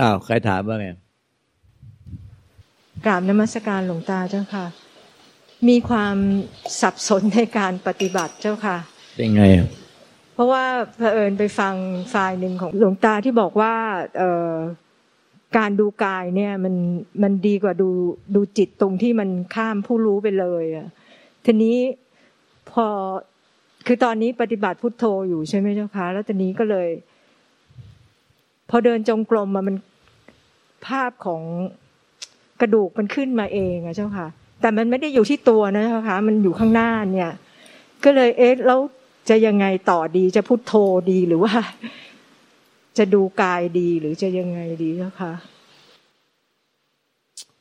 อ้าวใครถามว่าไงกราบนมัสการหลวงตาเจ้าค่ะ มีความสับสนในการปฏิบัติเจ้าค่ะ เป็นไง เพราะว่าเผอิญไปฟังฝ่ายหนึ่งของหลวงตาที่บอกว่าเออการดูกายเนี่ยมันมันดีกว่าดูดูจิตตรงที่มันข้ามผู้รู้ไปเลยอะทีนี้พอคือตอนนี้ปฏิบัติพุทโธอยู่ใช่ไหมเจ้าคะแล้วตอนนี้ก็เลย พอเดินจงกรมมามันภาพของกระดูกมันขึ้นมาเองอะเจ้าค่ะ แต่มันไม่ได้อยู่ที่ตัวนะเจ้าค่ะมันอยู่ข้างหน้าเนี่ย ก็เลยเอ๊ะแล้วจะยังไงต่อดีจะพุทโธดีหรือว่า จะดูกายดีหรือจะยังไงดีเจ้าค่ะ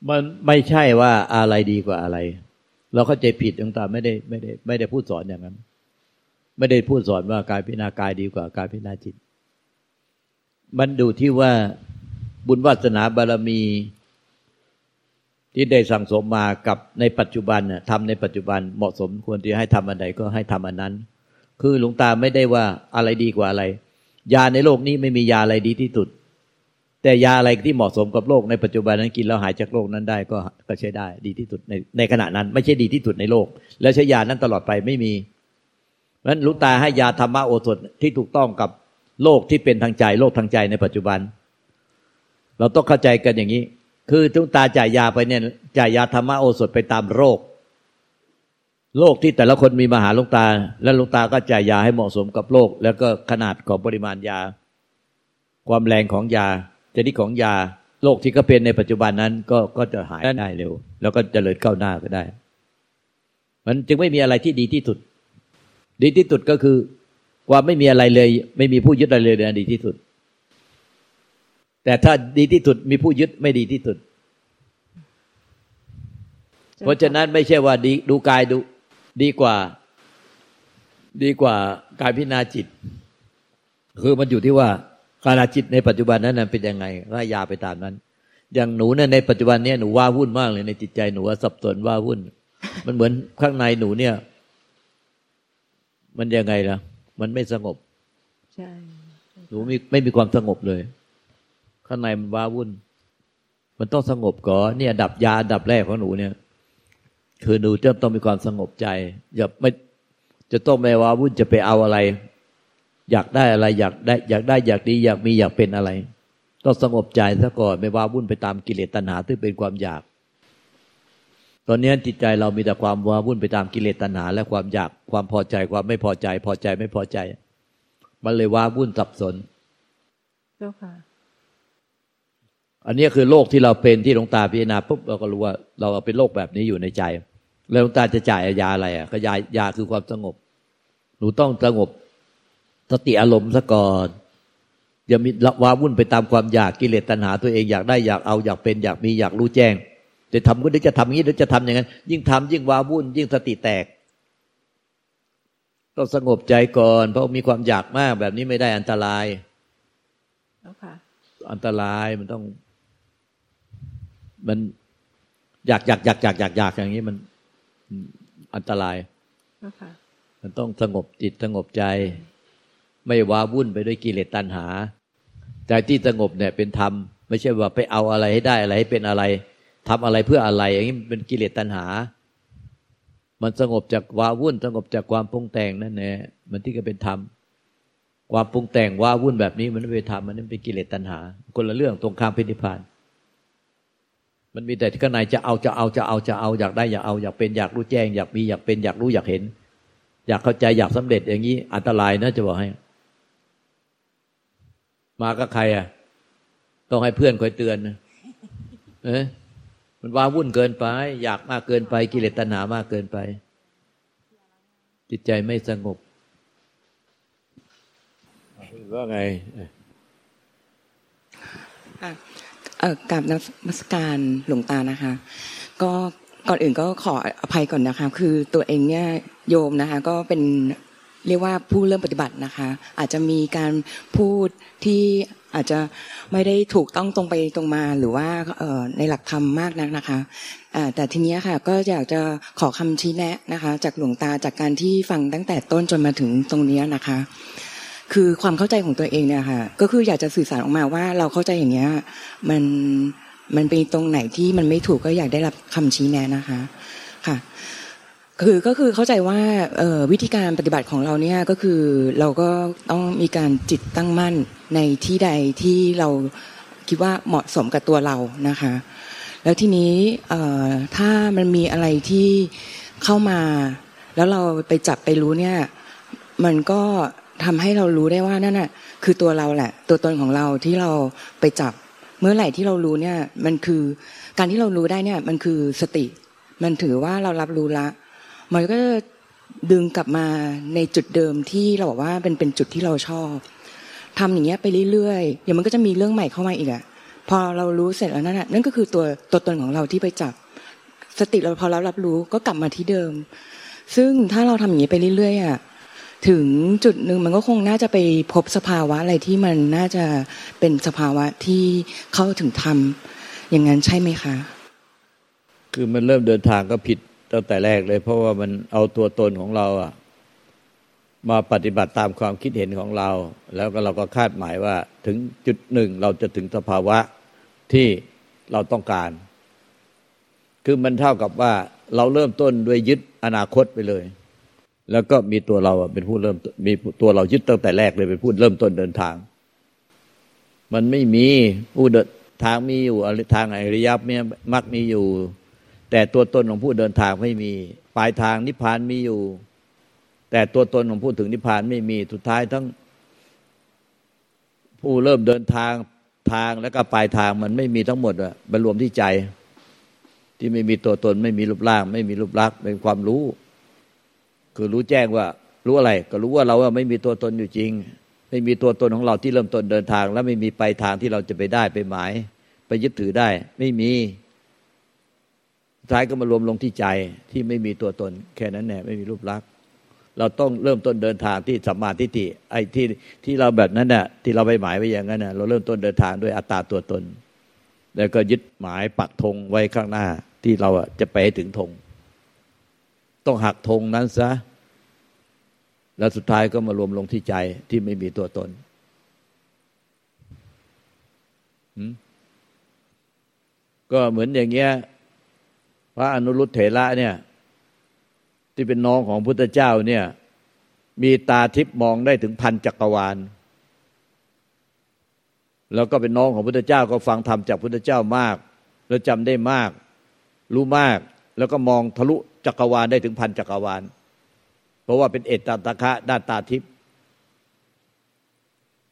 มันไม่ใช่ว่าอะไรดีกว่าอะไร เราเข้าใจผิดต่างๆไม่ได้ไม่ได้ ไม่ได้พูดสอนอย่างนั้น ไม่ได้พูดสอนว่ากายพิจารณากายดีกว่ากายพิจารณาจิต มันดูที่ว่าบุญวาสนาบารมี ที่ได้สั่งสมมากับในปัจจุบันทำในปัจจุบันเหมาะสมควรที่ให้ทำอันใดก็ให้ทำอันนั้น คือหลวงตาไม่ได้ว่าอะไรดีกว่าอะไร ยาในโลกนี้ไม่มียาอะไรดีที่สุด แต่ยาอะไรที่เหมาะสมกับโลกในปัจจุบันนั้นกินแล้วหายจากโรคนั้นได้ก็ก็ใช้ได้ดีที่สุดในในขณะนั้น ไม่ใช่ดีที่สุดในโลก แล้วใช้ยานั้นตลอดไปไม่มีเพราะฉะนั้นลุงตาให้ยาธรรมะโอสถที่ถูกต้องกับ โลกที่เป็นทางใจ โลกทางใจในปัจจุบัน เราต้องเข้าใจกันอย่างนี้ คือทุกตาจ่ายยาไปเนี่ยจ่ายยาธรรมโอสถไปตามโรค โรคที่แต่ละคนมีมาหาลุงตา แล้วลุงตาก็จ่ายยาให้เหมาะสมกับโรคแล้วก็ขนาดของปริมาณยา ความแรงของยาชนิดของยาโรคที่เขาเป็นในปัจจุบันนั้นก็ก็จะหายได้เร็ว แล้วก็จเจริญก้าวหน้าก็ได้ มันจึงไม่มีอะไรที่ดีที่สุด ดีที่สุดก็คือ วามไม่มีอะไรเลย ไม่มีผู้ยึดอะไรเลยดีที่สุด แต่ถ้าดีที่สุดมีผู้ยึดไม่ดีที่สุด เพราะฉะนั้นไม่ใช่ว่าดีดูกายดูดีกว่า ดีกว่ากายพิจารณาจิต คือมันอยู่ที่ว่าการจิตในปัจจุบันนั้นเป็นยังไงก็ยาไปตามนั้น อย่างหนูเนี่ยในปัจจุบันเนี่ยหนูว้าวุ่นมากเลยในจิตใจหนูสับสนว้าวุ่น มันเหมือนข้างในหนูเนี่ย มันยังไงล่ะ มันไม่สงบ ใช่หนูมีไม่มีความสงบเลย ข้างในมันว้าวุ่น มันต้องสงบก่อนเนี่ย ดับยาดับแรกของหนูเนี่ย คือหนูจะต้องมีความสงบใจอย่าไม่จะต้องไม่ว้าวุ่นจะไปเอาอะไร อยากได้อะไรอยากได้ อยากได้อยากดี อยากมีอยากเป็นอะไร ต้องสงบใจซะก่อนไม่ว้าวุ่นไปตามกิเลสตัณหาที่เป็นความอยาก ตอนนี้จิตใจเรามีแต่ความว้าวุ่นไปตามกิเลสตัณหา และความอยากความพอใจความไม่พอใจ พอใจไม่พอใจ มันเลยว้าวุ่นสับสนเจ้าค่ะ อันนี้คือโรคที่เราเป็นที่หลวงตาพิจารณาปุ๊บเราก็รู้ว่า เราเป็นโรคแบบนี้อยู่ในใจ แล้วหลวงตาจะจ่ายยาอะไรอะก็ยายาคือความสงบ หนูต้องสงบสติอารมณ์ซะก่อนอย่ามีว้าวุ่นไปตามความอยากกิเลสตัณหาตัวเองอยากได้อยากเอาอยากเป็นอยากมีอยากรู้แจ้ง จะทำก็ได้จะทำอย่างนี้หรือจะทำอย่างนั้น ยิ่งทำยิ่งว้าวุ่น ยิ่งสติแตกต้องสงบใจก่อน เพราะมีความอยากมากแบบนี้ไม่ได้อันตรายอันตรายมันต้อง มันอยากอยากอยากอยากอยากอยากอย่างนี้มันอันตรายมันต้องสงบจิตสงบใจ ไม่ว้าวุ่นไปด้วยกิเลสตัณหา ใจที่สงบเนี่ยเป็นธรรม ไม่ใช่ว่าไปเอาอะไรให้ได้อะไรให้เป็นอะไร ทำอะไรเพื่ออะไร อย่างนี้เป็นกิเลสตัณหา มันสงบจากวาวุ่น สงบจากความปรุงแต่งนั่นแหละมันที่ก็เป็นธรรมความปรุงแต่งวาวุ่นแบบนี้มันไม่เป็นธรรมมันเป็นกิเลสตัณหา คนละเรื่องตรงข้ามพินิพานมันมีแต่ข้างในจะเอาจะเอาจะเอาจะเอาอยากได้อยากเอาอยากเป็นอยากรู้แจ้ง อยากมีอยากเป็นอยากรู้อยากเห็น อยากเข้าใจอยากสำเร็จอย่างนี้อันตรายนะจะบอกให้ มากับใครอะต้องให้เพื่อนคอยเตือนนะเอ๊ะ มันว้าวุ่นเกินไป อยากมากเกินไปกิเลสตัณหามากเกินไป จิตใจไม่สงบว่าไงกับนักมัสการหลวงตานะคะ ก็ก่อนอื่นก็ขออภัยก่อนนะคะ คือตัวเองเนี่ยโยมนะคะ ก็เป็นเรียกว่าผู้เริ่มปฏิบัตินะคะ อาจจะมีการพูดที่ อาจจะไม่ได้ถูกต้องตรงไปตรงมาหรือว่าในหลักธรรมมากนักนะคะแต่ทีนี้ค่ะก็อยากจะขอคำชี้แนะนะคะ จากหลวงตาจากการที่ฟังตั้งแต่ต้นจนมาถึงตรงนี้นะคะ คือความเข้าใจของตัวเองเนี่ยค่ะ ก็คืออยากจะสื่อสารออกมาว่าเราเข้าใจอย่างเงี้ยมันมันเป็นตรงไหนที่มันไม่ถูกก็อยากได้รับคำชี้แนะนะคะค่ะ คือก็คือเข้าใจว่าวิธีการปฏิบัติของเราเนี่ยก็คือเราก็ต้องมีการจิตตั้งมั่นในที่ใดที่เราคิดว่าเหมาะสมกับตัวเรานะคะ แล้วทีนี้ถ้ามันมีอะไรที่เข้ามา แล้วเราไปจับไปรู้เนี่ย มันก็ทำให้เรารู้ได้ว่านั่นน่ะคือตัวเราแหละ ตัวตนของเราที่เราไปจับเมื่อไหร่ที่เรารู้เนี่ยมันคือการที่เรารู้ได้เนี่ยมันคือสติ มันถือว่าเรารับรู้ละ มันก็ดึงกลับมาในจุดเดิมที่เราบอกว่าเป็นเป็นจุดที่เราชอบทำอย่างเงี้ยไปเรื่อยๆเดี๋ยวมันก็จะมีเรื่องใหม่เข้ามาอีกอะพอเรารู้เสร็จแล้วนั่นนั่นก็คือตัวตัวตนของเราที่ไปจับ สติเราพอเรารับรู้ก็กลับมาที่เดิม ซึ่งถ้าเราทำอย่างนี้ไปเรื่อยๆอะถึงจุดหนึ่งมันก็คงน่าจะไปพบสภาวะอะไรที่มันน่าจะเป็นสภาวะที่เข้าถึงธรรมอย่างนั้นใช่ไหมคะ คือมันเริ่มเดินทางก็ผิด ตั้งแต่แรกเลย เพราะว่ามันเอาตัวตนของเราอะมาปฏิบัติตามความคิดเห็นของเรา แล้วก็เราก็คาดหมายว่าถึงจุดหนึ่งเราจะถึงสภาวะที่เราต้องการ คือมันเท่ากับว่าเราเริ่มต้นด้วยยึดอนาคตไปเลย แล้วก็มีตัวเราเป็นผู้เริ่มมีตัวเรายึดตั้งแต่แรกเลยเป็นผู้เริ่มต้นเดินทาง มันไม่มีผู้เดินทางมีอยู่ทางอริยมรรคมักมีอยู่ แต่ตัวตนของผู้เดินทางไม่มี ปลายทางนิพพานมีอยู่ แต่ตัวตนของผู้ถึงนิพพานไม่มีสุดท้ายทั้ง ผู้เริ่มเดินทางทางแล้วก็ปลายทางมันไม่มีทั้งหมดอะบรรวมที่ใจ ที่ไม่มีตัวตนไม่มีรูปร่าง ไม่มีรูปลักษณ์เป็นความรู้ คือรู้แจ้งว่า รู้อะไร ก็รู้ว่าเราว่าไม่มีตัวตนอยู่จริง ไม่มีตัวตนของเราที่เริ่มต้นเดินทาง แล้วไม่มีปลายทางที่เราจะไปได้ไปหมาย ไปยึดถือได้ ไม่มี ท้ายก็มารวมลงที่ใจที่ไม่มีตัวตน แค่นั้นแหละไม่มีรูปลักษณ์เราต้องเริ่มต้นเดินทางที่สัมมาทิฏฐิไอ้ที่ที่เราแบบนั้นน่ะที่เราไปหมายไว้อย่างนั้นน่ะเราเริ่มต้นเดินทางด้วยอัตตาตัวตน แล้วก็ยึดหมายปักธงไว้ข้างหน้า ที่เราจะไปถึงธงต้องหักธงนั้นซะแล้วสุดท้ายก็มารวมลงที่ใจที่ไม่มีตัวตนก็เหมือนอย่างเงี้ย พระอนุรุตเถระเนี่ย ที่เป็นน้องของพุทธเจ้าเนี่ย มีตาทิพมองได้ถึงพันจักรวาล แล้วก็เป็นน้องของพุทธเจ้าก็ฟังธรรมจากพุทธเจ้ามาก แล้วจำได้มาก รู้มาก แล้วก็มองทะลุจักรวาลได้ถึงพันจักรวาล เพราะว่าเป็นเอตตะคะด้านตาทิพย์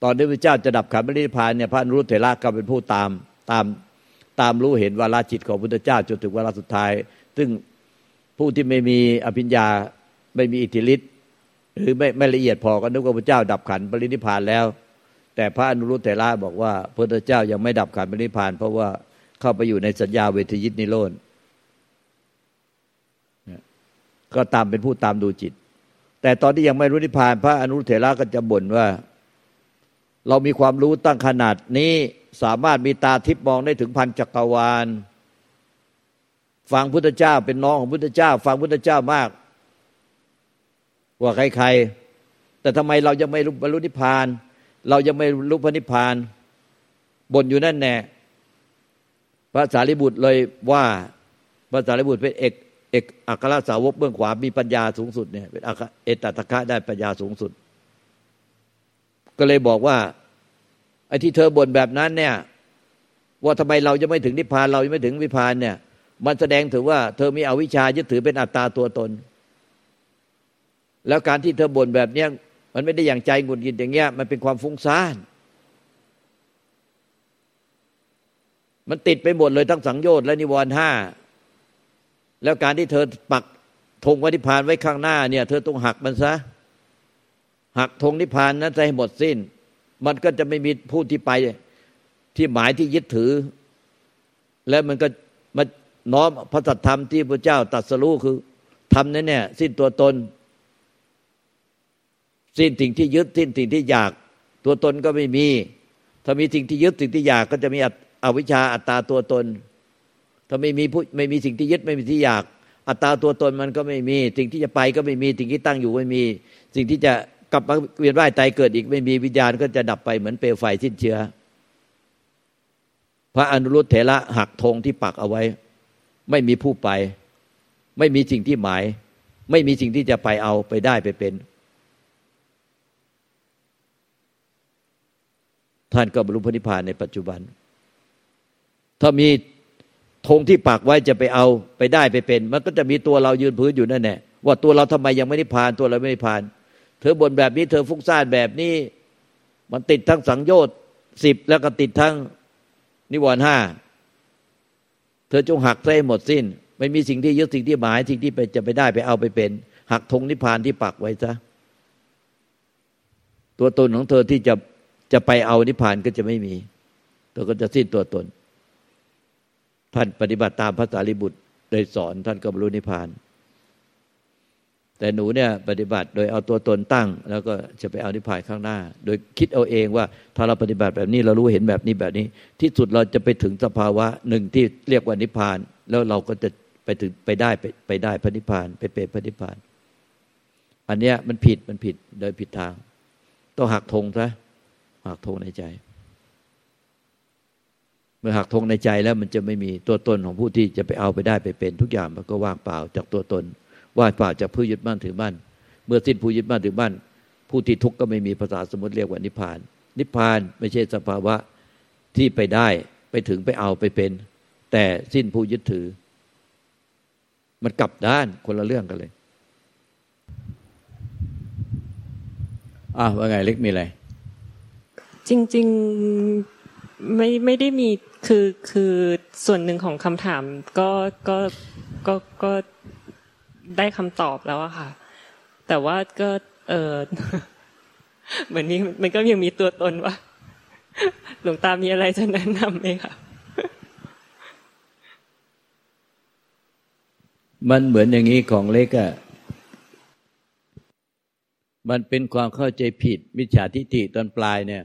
ตอนที่พระเจ้าจะดับขันธ์มริพานเนี่ยพระอนุรุตเถระก็เป็นผู้ตามตาม ตามรู้เห็นวาลาจิตของพุทธเจ้าจนถึงวาระสุดท้าย ซึ่งผู้ที่ไม่มีอภิญญาไม่มีอิทธิฤทธิ์หรือไม่ไม่ละเอียดพอก็นึกว่าพระเจ้าดับขันปรินิพานแล้ว แต่พระอนุรุตเถระบอกว่าพระพุทธเจ้ายังไม่ดับขันปรินิพาน เพราะว่าเข้าไปอยู่ในสัญญาเวทยิตนิโรธก็ตามเป็นผู้ตามดูจิต แต่ตอนที่ยังไม่รู้นิพพาน พระอนุเถระก็จะบ่นว่า เรามีความรู้ตั้งขนาดนี้ สามารถมีตาทิพย์มองได้ถึงพันจักรวาล ฟังพุทธเจ้าเป็นน้องของพุทธเจ้า ฟังพุทธเจ้ามาก กว่าใครๆ แต่ทำไมเรายังไม่รู้บรรลุนิพพาน เรายังไม่รู้พระนิพพานบ่นอยู่นั่นแน่พระสารีบุตรเลยว่าพระสารีบุตรเป็นเอกเอกอัครสาวกเบื้องขวามีปัญญาสูงสุดเนี่ยเป็นเอตตะคะได้ปัญญาสูงสุด ก็เลยบอกว่า อ้ที่เธอบ่นแบบนั้นเนี่ย ว่าทำไมเราจะไม่ถึงนิพพานเรายังไม่ถึงนิพพานเนี่ย มันแสดงถึงว่าเธอมีอวิชชายึดถือเป็นอัตตาตัวตน แล้วการที่เธอบ่นแบบเนี้ยมันไม่ได้อย่างใจหงุดหงิดอย่างเงี้ย มันเป็นความฟุ้งซ่านมันติดไปหมดเลยทั้งสังโยชน์และนิวรณ์ห้าแล้วการที่เธอปักธงวันิพานไว้ข้างหน้าเนี่ย เธอต้องหักมันซะ หักธงนิพานนั้นให้หมดสิ้น มันก็จะไม่มีผู้ที่ไปที่หมายที่ยึดถือ แล้วมันก็มาน้อมพระสัทธรรมที่พระเจ้าตรัสรู้คือทำนั่นเนี่ยสิ้นตัวตน สิ้นสิ่งที่ยึดสิ้นสิ่งที่อยาก ตัวตนก็ไม่มี ถ้ามีสิ่งที่ยึดสิ่งที่อยากก็จะมีอวิชชาอัตตาตัวตน ถ้าไม่มีผู้ไม่มีสิ่งที่ยึดไม่มีที่อยาก อัตตาตัวตนมันก็ไม่มี สิ่งที่จะไปก็ไม่มี สิ่งที่ตั้งอยู่ไม่มี สิ่งที่จะ กลับมาเวียนว่ายตายเกิดอีกไม่มีวิญญาณก็จะดับไปเหมือนเปลวไฟสิ้นเชื้อ พระอนุรุตเถระหักธงที่ปักเอาไว้ ไม่มีผู้ไป ไม่มีสิ่งที่หมาย ไม่มีสิ่งที่จะไปเอาไปได้ไปเป็น ท่านก็บรรลุพระนิพพานในปัจจุบัน ถ้ามีธงที่ปักไว้จะไปเอาไปได้ไปเป็น มันก็จะมีตัวเรายืนพื้นอยู่นั่นแหละว่าตัวเราทำไมยังไม่ได้ผ่านตัวเราไม่ได้ผ่าน เธอบนแบบนี้ เธอฟุ้งซ่านแบบนี้ มันติดทั้งสังโยชน์สิบแล้วก็ติดทั้งนิวรณ์ห้าเธอจงหักให้หมดสิ้น ไม่มีสิ่งที่ยึดสิ่งที่หมาย สิ่งที่ไปจะไปได้ไปเอาไปเป็น หักธงนิพพานที่ปักไว้ซะตัวตนของเธอที่จะจะไปเอานิพพานก็จะไม่มี เธอก็จะสิ้นตัวตน ท่านปฏิบัติตามพระสารีบุตรโดยสอนท่านก็บรรลุนิพพาน แต่หนูเนี่ยปฏิบัติโดยเอาตัวตนตั้ง แล้วก็จะไปเอานิพพานข้างหน้า โดยคิดเอาเองว่าถ้าเราปฏิบัติแบบนี้เรารู้เห็นแบบนี้แบบนี้ ที่สุดเราจะไปถึงสภาวะหนึ่งที่เรียกว่านิพพาน แล้วเราก็จะไปถึงไปได้ไปไปได้พระนิพพาน ไปเป็นพระนิพพาน อันเนี้ยมันผิดมันผิดโดยผิดทาง ต้องหักธงซะหักธงในใจ เมื่อหักธงในใจแล้วมันจะไม่มีตัวตนของผู้ที่จะไปเอาไปได้ไปเป็นทุกอย่างมันก็ว่างเปล่าจากตัวตน ว่างเปล่าจากผู้ยึดมั่นถือมั่น เมื่อสิ้นผู้ยึดมั่นถือมั่น ผู้ที่ทุกข์ก็ไม่มีภาษาสมมติเรียกว่านิพพาน นิพพานไม่ใช่สภาวะที่ไปได้ไปถึงไปเอาไปเป็น แต่สิ้นผู้ยึดถือ มันกลับด้านคนละเรื่องกันเลยอะว่าไงเล็กมีอะไร จริง ๆ ไม่ไม่ได้มีคือคือส่วนหนึ่งของคำถามก็ก็ก็ก็ ได้คำตอบแล้วอะค่ะ แต่ว่าก็เออเหมือนนี้มันก็ยังมีตัวตนว่าหลวงตามีอะไรจะแนะนำไหมคะมันเหมือนอย่างนี้ของเล็กอะมันเป็นความเข้าใจผิดมิจฉาทิฏฐิตอนปลายเนี่ย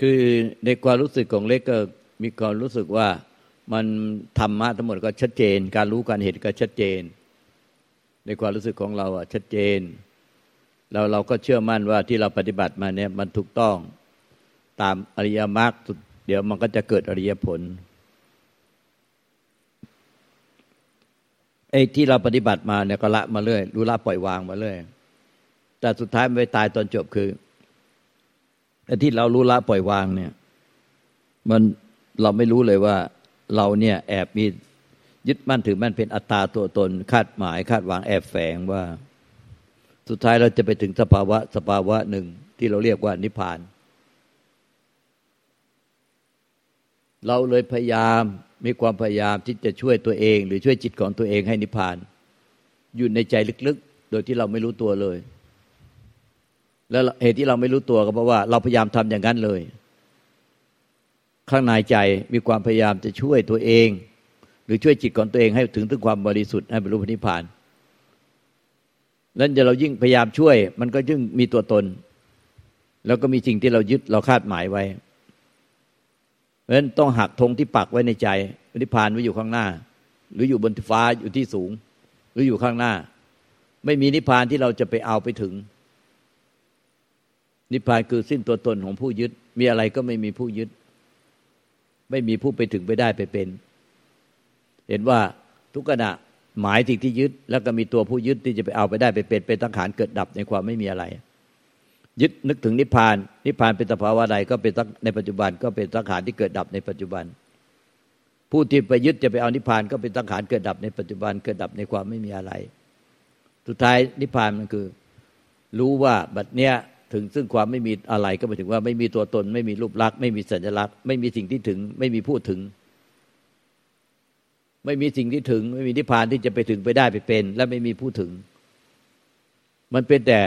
คือในความรู้สึกของเล็กก็มีความรู้สึกว่า มันธรรมะทั้งหมดก็ชัดเจน การรู้การเห็นก็ชัดเจน ในความรู้สึกของเราอะชัดเจนเราเราก็เชื่อมั่นว่าที่เราปฏิบัติมาเนี่ยมันถูกต้องตามอริยมรรคเดี๋ยวมันก็จะเกิดอริยผลไอ้ที่เราปฏิบัติมาเนี่ยก็ละมาเรื่อยรู้ละปล่อยวางมาเรื่อยแต่สุดท้ายมันไปตายตอนจบคือแต่ที่เรารู้ละปล่อยวางเนี่ย มันเราไม่รู้เลยว่า เราเนี่ยแอบมียึดมั่นถือมั่นเป็นอัตตาตัวตนคาดหมาย คาดหวังแอบแฝงว่า สุดท้ายเราจะไปถึงสภาวะสภาวะหนึ่งที่เราเรียกว่านิพพาน เราเลยพยายามมีความพยายามที่จะช่วยตัวเอง หรือช่วยจิตของตัวเองให้นิพพาน อยู่ในใจลึกๆ โดยที่เราไม่รู้ตัวเลย แล้วเหตุที่เราไม่รู้ตัวก็เพราะว่า เราพยายามทำอย่างนั้นเลย ข้างในใจมีความพยายามจะช่วยตัวเอง หรือช่วยจิตของตัวเองให้ถึงถึงความบริสุทธิ์ให้บรรลุพระนิพพานแล้วจะเรายิ่งพยายามช่วย มันก็ยิ่งมีตัวตน แล้วก็มีสิ่งที่เรายึดเราคาดหมายไว้เพราะฉะนั้นต้องหักธงที่ปักไว้ในใจนิพพานไว้อยู่ข้างหน้า หรืออยู่บนฟ้าอยู่ที่สูง หรืออยู่ข้างหน้า ไม่มีนิพพานที่เราจะไปเอาไปถึง นิพพานคือสิ้นตัวตนของผู้ยึด มีอะไรก็ไม่มีผู้ยึด ไม่มีผู้ไปถึงไปได้ไปเป็น เห็นว่าทุกขณะหมายสิ่งที่ยึด แล้วก็มีตัวผู้ยึดที่จะไปเอาไปได้ไปเป็นเป็นตั้งขานเกิดดับในความไม่มีอะไร ยึดนึกถึงนิพพาน นิพพานเป็นสภาวะใดก็เป็นในปัจจุบันก็เป็นสังขารที่เกิดดับในปัจจุบัน ผู้ที่ไปยึดจะไปเอานิพพานก็เป็นสังขารเกิดดับในปัจจุบันเกิดดับในความไม่มีอะไร สุดท้ายนิพพานมันคือ รู้ว่าบัดเนี้ย ถึงซึ่งความไม่มีอะไรก็หมายถึงว่าไม่มีตัวตน ไม่มีรูปลักษณ์ไม่มีสัญลักษณ์ ไม่มีสิ่งที่ถึง ไม่มีพูดถึง ไม่มีสิ่งที่ถึง ไม่มีนิพพานที่จะไปถึงไปได้ไปเป็น และไม่มีผู้ถึง มันเป็นแต่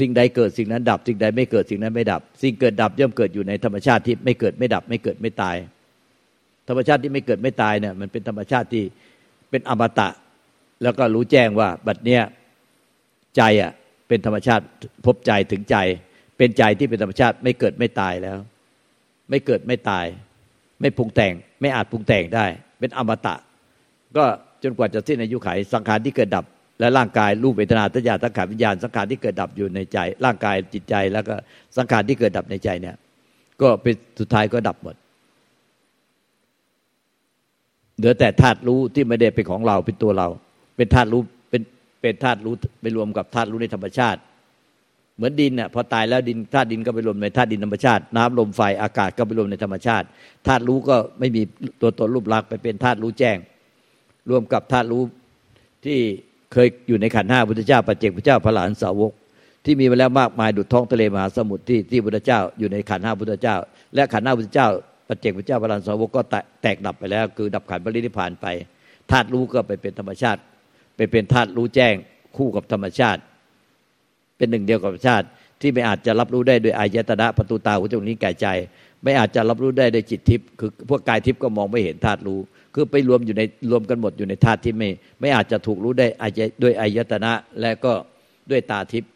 สิ่งใดเกิดสิ่งนั้นดับ สิ่งใดไม่เกิดสิ่งนั้นไม่ดับ สิ่งเกิดดับย่อมเกิดอยู่ในธรรมชาติที่ไม่เกิดไม่ดับ ไม่เกิดไม่ตาย ธรรมชาติที่ไม่เกิดไม่ตายเนี่ยมันเป็นธรรมชาติที่เป็นอมตะ แล้วก็รู้แจ้งว่าบัดเนี้ยใจอะ เป็นธรรมชาติพบใจถึงใจ เป็นใจที่เป็นธรรมชาติไม่เกิดไม่ตายแล้ว ไม่เกิดไม่ตาย ไม่ปรุงแต่ง ไม่อาจปรุงแต่งได้ เป็นอมตะ ก็จนกว่าจะสิ้นอายุไขสังขารที่เกิดดับ และร่างกายรูปเวทนาตัญญาสังขารวิญญาณสังขารที่เกิดดับอยู่ในใจ ร่างกายจิตใจแล้วก็สังขารที่เกิดดับในใจเนี่ย ก็เป็นสุดท้ายก็ดับหมดเหลือแต่ธาตุรู้ที่ไม่ได้เป็นของเราเป็นตัวเรา เป็นธาตุรู้ เป็นธาตุรู้ไปรวมกับธาตุรู้ในธรรมชาติ เหมือนดินน่ะพอตายแล้วดินธาตุดินก็ไปรวมในธาตุดินธรรมชาติ น้ำลมไฟอากาศก็ไปรวมในธรรมชาติธาตุรู้ก็ไม่มีตัวตนรูปลักษณ์ไปเป็นธาตุรู้แจ้ง รวมกับธาตุรู้ที่เคยอยู่ในขันห้าพุทธเจ้าปัจเจกพุทธเจ้าพระหลานสาวก ที่มีมาแล้วมากมายดุจท้องทะเลมหาสมุทรที่ที่พุทธเจ้าอยู่ในขันห้าพุทธเจ้า และขันห้าพุทธเจ้าปัจเจกพุทธเจ้าพระหลานสาวกก็แตกดับไปแล้ว คือดับขันปรินิพานไปธาตุรู้ก็ไปเป็นธรรมชาติ ไปเป็นธาตุรู้แจ้งคู่กับธรรมชาติ เป็นหนึ่งเดียวกับธรรมชาติ ที่ไม่อาจจะรับรู้ได้โดยอายตนะประตูตาหูจมูกนิ้วกายใจ ไม่อาจจะรับรู้ได้โดยจิตทิพย์คือพวกกายทิพย์ก็มองไม่เห็นธาตุรู้ คือไปรวมอยู่ในรวมกันหมดอยู่ในธาตุที่ไม่ ไม่อาจจะถูกรู้ได้ด้วยอายตนะและก็ด้วยตาทิพย์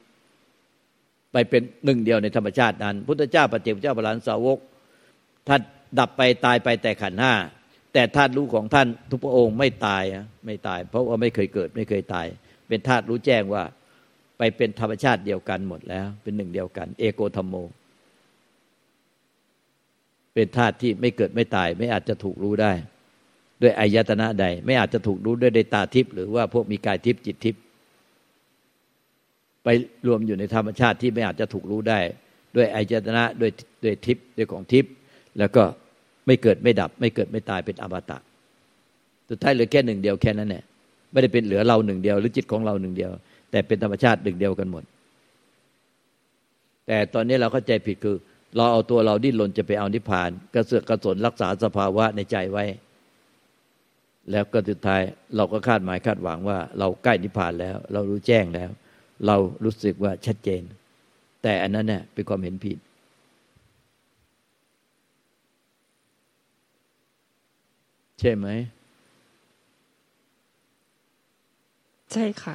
ไปเป็นหนึ่งเดียวในธรรมชาตินั้น พุทธเจ้าปฏิเจกเจ้าพระลานสาวกท่านดับไปตายไปแต่ขันห้า แต่ธาตุรู้ของท่านทุกพระองค์ไม่ตายไม่ตาย เพราะว่าไม่เคยเกิด ไม่เคยตาย เป็นธาตุรู้แจ้งว่าไปเป็นธรรมชาติเดียวกันหมดแล้ว เป็นหนึ่งเดียวกัน เอโกธรรมโม เป็นธาตุที่ไม่เกิดไม่ตาย ไม่อาจจะถูกรู้ได้ ด้วยอายตนะใด ไม่อาจจะถูกรู้ด้วยในตาทิพย์หรือว่าพวกมีกายทิพย์จิตทิพย์ไปรวมอยู่ในธรรมชาติที่ไม่อาจจะถูกรู้ได้ ด้วยอายตนะด้วยด้วยทิพย์ด้วยของทิพย์แล้วก็ ไม่เกิดไม่ดับ ไม่เกิดไม่ตายเป็นอมตะสุดท้ายเหลือแค่หนึ่งเดียวแค่นั้นแหละไม่ได้เป็นเหลือเราหนึ่งเดียว หรือจิตของเราหนึ่งเดียว แต่เป็นธรรมชาติหนึ่งเดียวกันหมด แต่ตอนนี้เราเข้าใจผิดคือ เราเอาตัวเราดิ้นรนจะไปเอานิพพาน กระเสือกกระสนรักษาสภาวะในใจไว้ แล้วก็สุดท้ายเราก็คาดหมายคาดหวังว่า เราใกล้นิพพานแล้ว เรารู้แจ้งแล้ว เรารู้สึกว่าชัดเจน แต่อันนั้นเนี่ยเป็นความเห็นผิด ใช่ไหม ใช่ค่ะ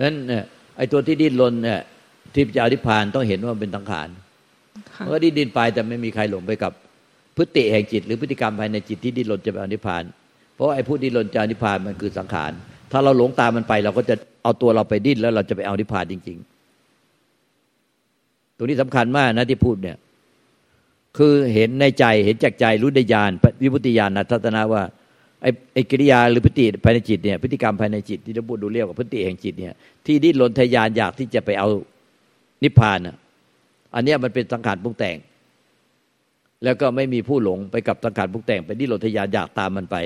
นั้นเนี่ยไอ้ตัวที่ดิ้นรนเนี่ยที่จะอธิพานต้องเห็นว่าเป็นสังขารเพราะดิ้นดินไปแต่ไม่มีใครหลงไปกับพฤติแห่งจิต หรือพฤติกรรมภายในจิตที่ดิ้นรนจะไปอนิพพาน เพราะไอ้ผู้ดิ้นรนจะอนิพพานมันคือสังขาร ถ้าเราหลงตามมันไป เราก็จะเอาตัวเราไปดิ้นแล้วเราจะไปเอานิพพานจริง ๆ ตรงนี้สำคัญมากนะที่พูดเนี่ย คือเห็นในใจเห็นจากใจรู้ได้ญาณวิพุติญาณนัทัศนะว่าไอ้ไอ้กิริยาหรือพฤติภายในจิตเนี่ยพฤติกรรมภายในจิตที่เราพูดดูเรียกว่าพฤติแห่งจิตเนี่ยที่ดิ้นรนทยานอยากที่จะไปเอานิพพานอะอันนี้มันเป็นสังขารปรุงแต่ง แล้วก็ไม่มีผู้หลงไปกับสังขารพุกแต่งไปที่โลทยานอยากตามมันไป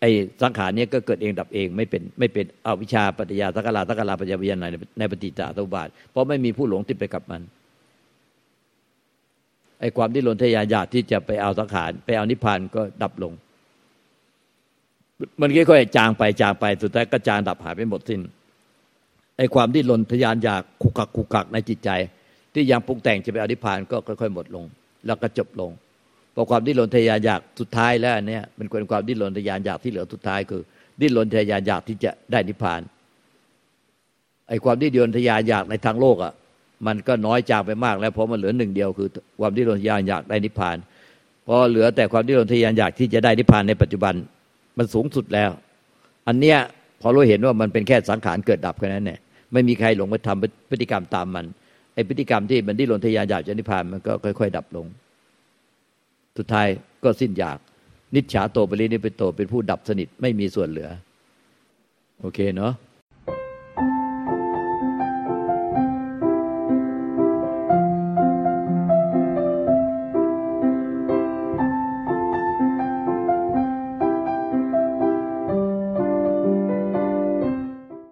ไอ้สังขารเนี้ก็เกิดเองดับเองไม่เป็นไม่เป็นอวิชชาปัจจยาสักลาสักลาปัจจยาในในปฏิจจสมุปบาทเพราะไม่มีผู้หลงติดไปกับมัน ไอ้ความที่โลทยานอยากที่จะไปเอาสังขารไปเอานิพพานก็ดับลง มันค่อยๆจางไปจางไปสุดท้ายก็จางดับหายไปหมดสิ้นไอ้ความที่ลนทยานอยากคุกกักคุกกักในจิตใจ ที่ยังปรุงแต่งจะไปเอานิพพานก็ค่อย ๆ หมดลง แล้วก็จบลงพอความดิ้นรนทยานอยากสุดท้ายแล้วอันนี้มันเป็นความดิ้นรนทยานอยากที่เหลือสุดท้ายคือ ดิ้นรนทยานอยากที่จะได้นิพพานไอ้ความดิ้นรนทยานอยากในทางโลกอะ มันก็น้อยจางไปมากแล้วเพราะมันเหลือหนึ่งเดียวคือความดิ้นรนทยานอยากได้นิพพานพอเหลือแต่ความดิ้นรนทยานอยากที่จะได้นิพพานในปัจจุบันมันสูงสุดแล้ว อันเนี้ยพอเราเห็นว่ามันเป็นแค่สังขารเกิดดับแค่นั้นเนี่ยไม่มีใครหลงไปทำพฤติกรรมตามมันไอพฤติกรรมที่มันดิ้นรนทยานอยากจะนิพพานมันก็ค่อย ๆ ดับลง สุดท้ายก็สิ้นอยาก นิจฉาโตปรินิพโตเป็นผู้ดับสนิทไม่มีส่วนเหลือ โอเคเนาะ